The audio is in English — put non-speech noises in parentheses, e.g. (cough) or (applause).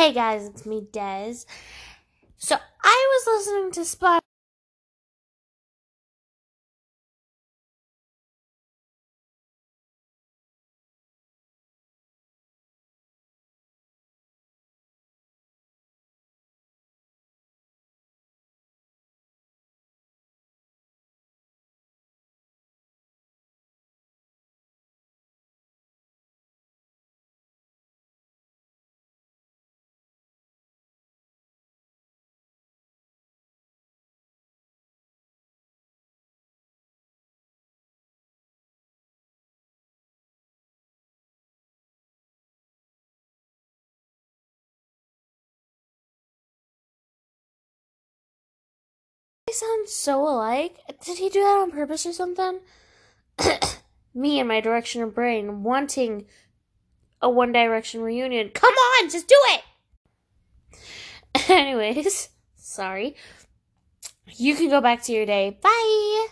Hey guys, it's me, Des. So I was listening to Spot. They sound so alike. Did he do that on purpose or something? (coughs) me and my direction of brain wanting a One Direction reunion. Come on, just do it! (coughs) Anyways, sorry. You can go back to your day. Bye!